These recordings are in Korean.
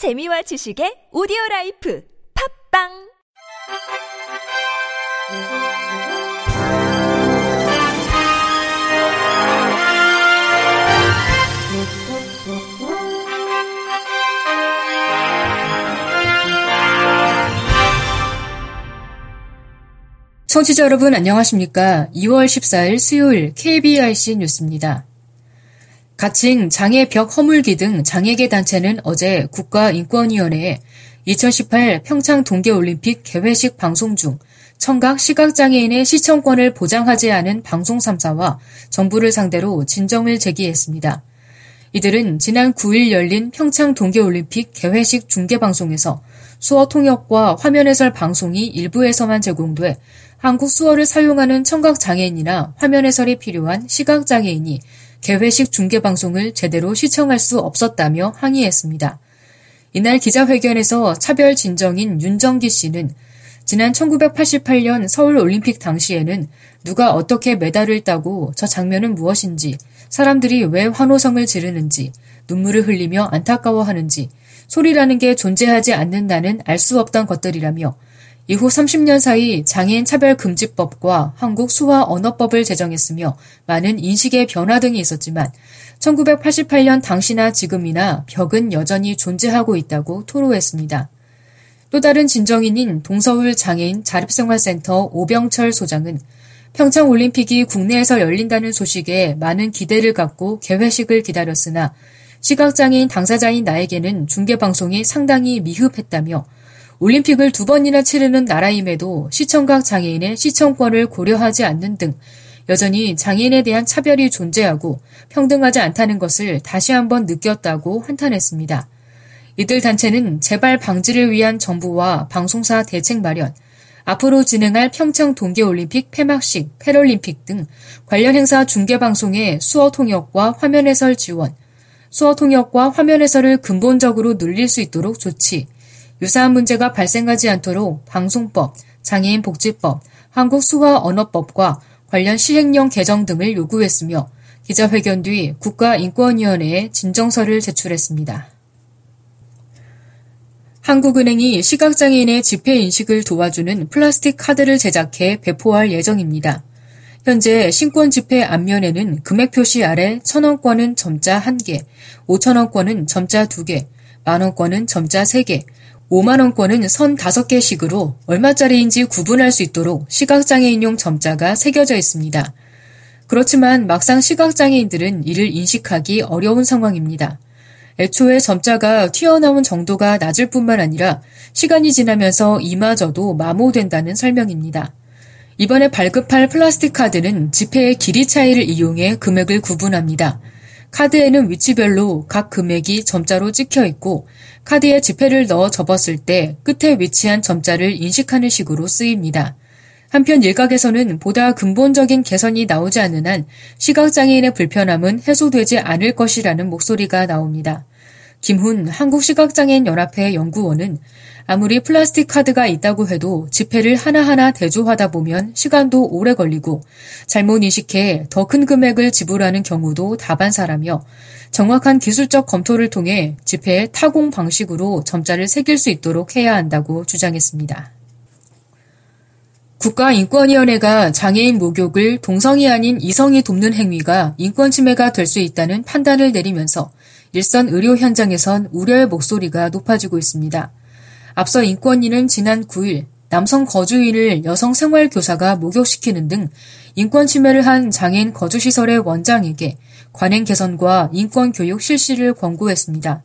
재미와 지식의 오디오 라이프 팝빵 청취자 여러분 안녕하십니까? 2월 14일 수요일 KBRC 뉴스입니다. 가칭 장애 벽 허물기 등 장애계 단체는 어제 국가인권위원회에 2018 평창 동계올림픽 개회식 방송 중 청각 시각장애인의 시청권을 보장하지 않은 방송 3사와 정부를 상대로 진정을 제기했습니다. 이들은 지난 9일 열린 평창 동계올림픽 개회식 중계방송에서 수어 통역과 화면 해설 방송이 일부에서만 제공돼 한국 수어를 사용하는 청각장애인이나 화면 해설이 필요한 시각장애인이 개회식 중계방송을 제대로 시청할 수 없었다며 항의했습니다. 이날 기자회견에서 차별 진정인 윤정기 씨는 지난 1988년 서울 올림픽 당시에는 누가 어떻게 메달을 따고 저 장면은 무엇인지, 사람들이 왜 환호성을 지르는지, 눈물을 흘리며 안타까워하는지, 소리라는 게 존재하지 않는다는 알 수 없던 것들이라며 이후 30년 사이 장애인 차별 금지법과 한국 수화 언어법을 제정했으며 많은 인식의 변화 등이 있었지만 1988년 당시나 지금이나 벽은 여전히 존재하고 있다고 토로했습니다. 또 다른 진정인인 동서울 장애인 자립생활센터 오병철 소장은 평창 올림픽이 국내에서 열린다는 소식에 많은 기대를 갖고 개회식을 기다렸으나 시각장애인 당사자인 나에게는 중계방송이 상당히 미흡했다며 올림픽을 두 번이나 치르는 나라임에도 시청각 장애인의 시청권을 고려하지 않는 등 여전히 장애인에 대한 차별이 존재하고 평등하지 않다는 것을 다시 한번 느꼈다고 한탄했습니다. 이들 단체는 재발 방지를 위한 정부와 방송사 대책 마련, 앞으로 진행할 평창 동계올림픽 폐막식, 패럴림픽 등 관련 행사 중계방송의 수어 통역과 화면 해설 지원, 수어 통역과 화면 해설을 근본적으로 늘릴 수 있도록 조치, 유사한 문제가 발생하지 않도록 방송법, 장애인 복지법, 한국 수화 언어법과 관련 시행령 개정 등을 요구했으며 기자회견 뒤 국가인권위원회에 진정서를 제출했습니다. 한국은행이 시각장애인의 집회 인식을 도와주는 플라스틱 카드를 제작해 배포할 예정입니다. 현재 신권 집회 앞면에는 금액 표시 아래 1,000원권은 점자 1개, 5,000원권은 점자 2개, 만원권은 점자 3개, 5만원권은 선 5개씩으로 얼마짜리인지 구분할 수 있도록 시각장애인용 점자가 새겨져 있습니다. 그렇지만 막상 시각장애인들은 이를 인식하기 어려운 상황입니다. 애초에 점자가 튀어나온 정도가 낮을 뿐만 아니라 시간이 지나면서 이마저도 마모된다는 설명입니다. 이번에 발급할 플라스틱 카드는 지폐의 길이 차이를 이용해 금액을 구분합니다. 카드에는 위치별로 각 금액이 점자로 찍혀 있고 카드에 지폐를 넣어 접었을 때 끝에 위치한 점자를 인식하는 식으로 쓰입니다. 한편 일각에서는 보다 근본적인 개선이 나오지 않는 한 시각장애인의 불편함은 해소되지 않을 것이라는 목소리가 나옵니다. 김훈 한국시각장애인 연합회 연구원은 아무리 플라스틱 카드가 있다고 해도 지폐를 하나하나 대조하다 보면 시간도 오래 걸리고 잘못 인식해 더 큰 금액을 지불하는 경우도 다반사라며 정확한 기술적 검토를 통해 지폐의 타공 방식으로 점자를 새길 수 있도록 해야 한다고 주장했습니다. 국가인권위원회가 장애인 목욕을 동성이 아닌 이성이 돕는 행위가 인권 침해가 될 수 있다는 판단을 내리면서 일선 의료 현장에선 우려의 목소리가 높아지고 있습니다. 앞서 인권위는 지난 9일 남성 거주인을 여성 생활교사가 목욕시키는 등 인권 침해를 한 장애인 거주시설의 원장에게 관행 개선과 인권 교육 실시를 권고했습니다.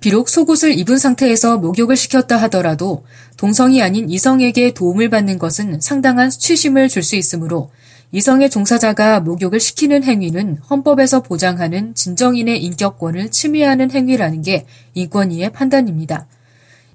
비록 속옷을 입은 상태에서 목욕을 시켰다 하더라도 동성이 아닌 이성에게 도움을 받는 것은 상당한 수치심을 줄 수 있으므로 이성의 종사자가 목욕을 시키는 행위는 헌법에서 보장하는 진정인의 인격권을 침해하는 행위라는 게 인권위의 판단입니다.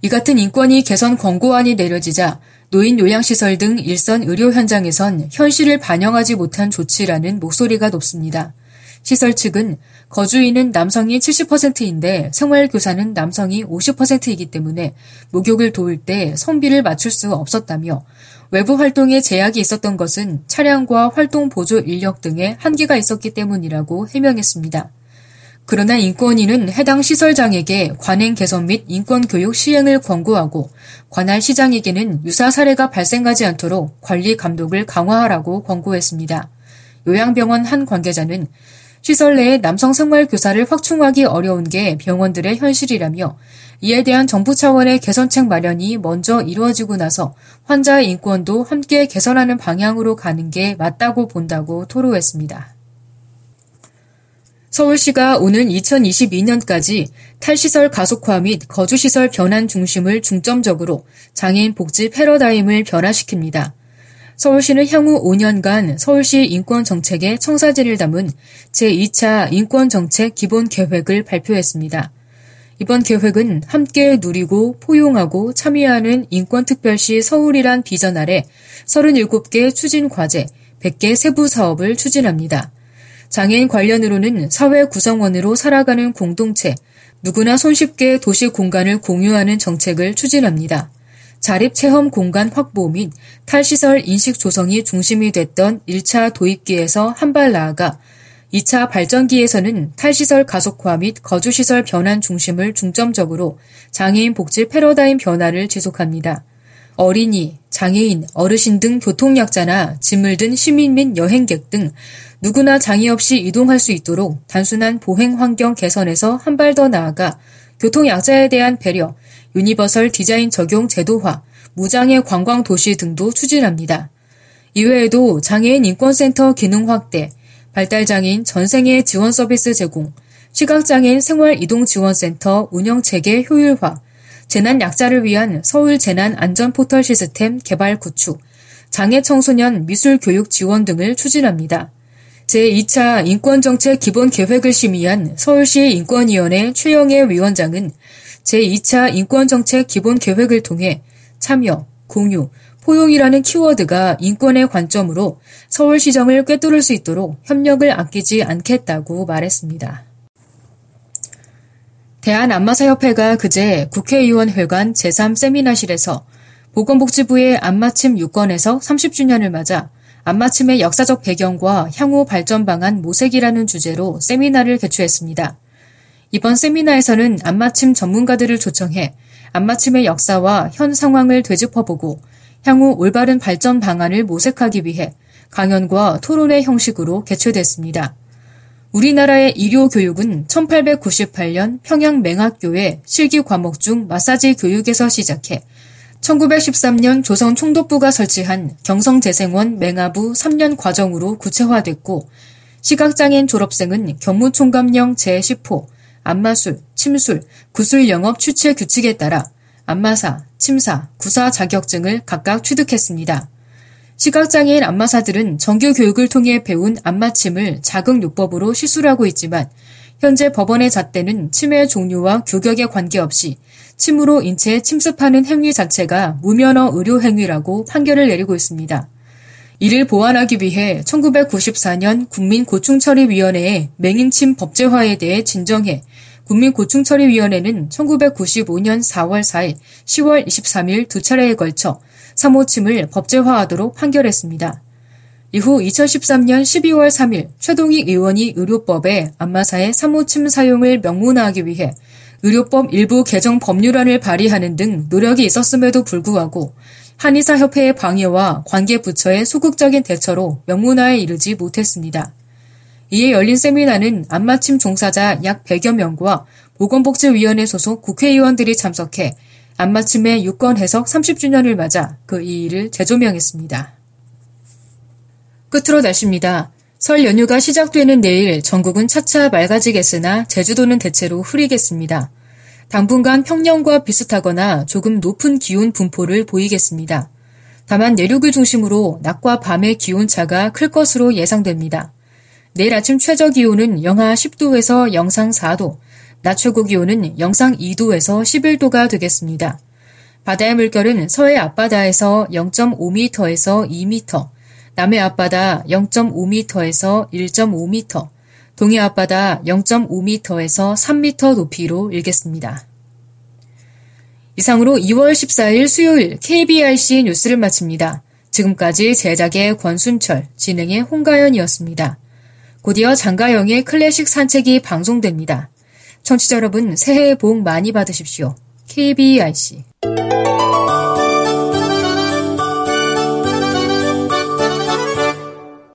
이 같은 인권위 개선 권고안이 내려지자 노인 요양시설 등 일선 의료 현장에선 현실을 반영하지 못한 조치라는 목소리가 높습니다. 시설 측은 거주인은 남성이 70%인데 생활교사는 남성이 50%이기 때문에 목욕을 도울 때 성비를 맞출 수 없었다며 외부 활동에 제약이 있었던 것은 차량과 활동 보조 인력 등의 한계가 있었기 때문이라고 해명했습니다. 그러나 인권위는 해당 시설장에게 관행 개선 및 인권교육 시행을 권고하고 관할 시장에게는 유사 사례가 발생하지 않도록 관리 감독을 강화하라고 권고했습니다. 요양병원 한 관계자는 시설 내에 남성 생활 교사를 확충하기 어려운 게 병원들의 현실이라며 이에 대한 정부 차원의 개선책 마련이 먼저 이루어지고 나서 환자의 인권도 함께 개선하는 방향으로 가는 게 맞다고 본다고 토로했습니다. 서울시가 오는 2022년까지 탈시설 가속화 및 거주시설 변환 중심을 중점적으로 장애인 복지 패러다임을 변화시킵니다. 서울시는 향후 5년간 서울시 인권정책의 청사진을 담은 제2차 인권정책 기본 계획을 발표했습니다. 이번 계획은 함께 누리고 포용하고 참여하는 인권특별시 서울이란 비전 아래 37개 추진 과제, 100개 세부 사업을 추진합니다. 장애인 관련으로는 사회 구성원으로 살아가는 공동체, 누구나 손쉽게 도시 공간을 공유하는 정책을 추진합니다. 자립체험 공간 확보 및 탈시설 인식 조성이 중심이 됐던 1차 도입기에서 한 발 나아가 2차 발전기에서는 탈시설 가속화 및 거주시설 변환 중심을 중점적으로 장애인 복지 패러다임 변화를 지속합니다. 어린이, 장애인, 어르신 등 교통약자나 짐을 든 시민 및 여행객 등 누구나 장애 없이 이동할 수 있도록 단순한 보행 환경 개선에서 한 발 더 나아가 교통약자에 대한 배려, 유니버설 디자인 적용 제도화, 무장애 관광 도시 등도 추진합니다. 이외에도 장애인 인권센터 기능 확대, 발달장애인 전생애 지원 서비스 제공, 시각장애인 생활이동지원센터 운영 체계 효율화, 재난 약자를 위한 서울 재난 안전 포털 시스템 개발 구축, 장애 청소년 미술 교육 지원 등을 추진합니다. 제2차 인권정책 기본 계획을 심의한 서울시 인권위원회 최영애 위원장은 제2차 인권정책 기본 계획을 통해 참여, 공유, 포용이라는 키워드가 인권의 관점으로 서울시정을 꿰뚫을 수 있도록 협력을 아끼지 않겠다고 말했습니다. 대한안마사협회가 그제 국회의원회관 제3세미나실에서 보건복지부의 안마침 유권에서 30주년을 맞아 안마침의 역사적 배경과 향후 발전 방안 모색이라는 주제로 세미나를 개최했습니다. 이번 세미나에서는 안마침 전문가들을 초청해 안마침의 역사와 현 상황을 되짚어보고 향후 올바른 발전 방안을 모색하기 위해 강연과 토론회 형식으로 개최됐습니다. 우리나라의 의료 교육은 1898년 평양 맹학교의 실기 과목 중 마사지 교육에서 시작해 1913년 조선 총독부가 설치한 경성재생원 맹아부 3년 과정으로 구체화됐고 시각장애인 졸업생은 경무총감령 제10호 안마술, 침술, 구술 영업 추체 규칙에 따라 안마사, 침사, 구사 자격증을 각각 취득했습니다. 시각장애인 안마사들은 정규 교육을 통해 배운 안마침을 자극요법으로 시술하고 있지만 현재 법원의 잣대는 침의 종류와 규격에 관계없이 침으로 인체에 침습하는 행위 자체가 무면허 의료 행위라고 판결을 내리고 있습니다. 이를 보완하기 위해 1994년 국민고충처리위원회의 맹인침 법제화에 대해 진정해 국민고충처리위원회는 1995년 4월 4일, 10월 23일 두 차례에 걸쳐 3호침을 법제화하도록 판결했습니다. 이후 2013년 12월 3일 최동익 의원이 의료법에 안마사의 3호침 사용을 명문화하기 위해 의료법 일부 개정 법률안을 발의하는 등 노력이 있었음에도 불구하고 한의사협회의 방해와 관계부처의 소극적인 대처로 명문화에 이르지 못했습니다. 이에 열린 세미나는 안마침 종사자 약 100여 명과 보건복지위원회 소속 국회의원들이 참석해 안마침의 유권 해석 30주년을 맞아 그 이의를 재조명했습니다. 끝으로 날씨입니다. 설 연휴가 시작되는 내일 전국은 차차 맑아지겠으나 제주도는 대체로 흐리겠습니다. 당분간 평년과 비슷하거나 조금 높은 기온 분포를 보이겠습니다. 다만 내륙을 중심으로 낮과 밤의 기온차가 클 것으로 예상됩니다. 내일 아침 최저 기온은 영하 10도에서 영상 4도, 낮 최고 기온은 영상 2도에서 11도가 되겠습니다. 바다의 물결은 서해 앞바다에서 0.5m에서 2m, 남해 앞바다 0.5m에서 1.5m, 동해 앞바다 0.5m에서 3m 높이로 일겠습니다. 이상으로 2월 14일 수요일 KBRC 뉴스를 마칩니다. 지금까지 제작의 권순철, 진행의 홍가연이었습니다. 곧이어 장가영의 클래식 산책이 방송됩니다. 청취자 여러분 새해 복 많이 받으십시오. KBRC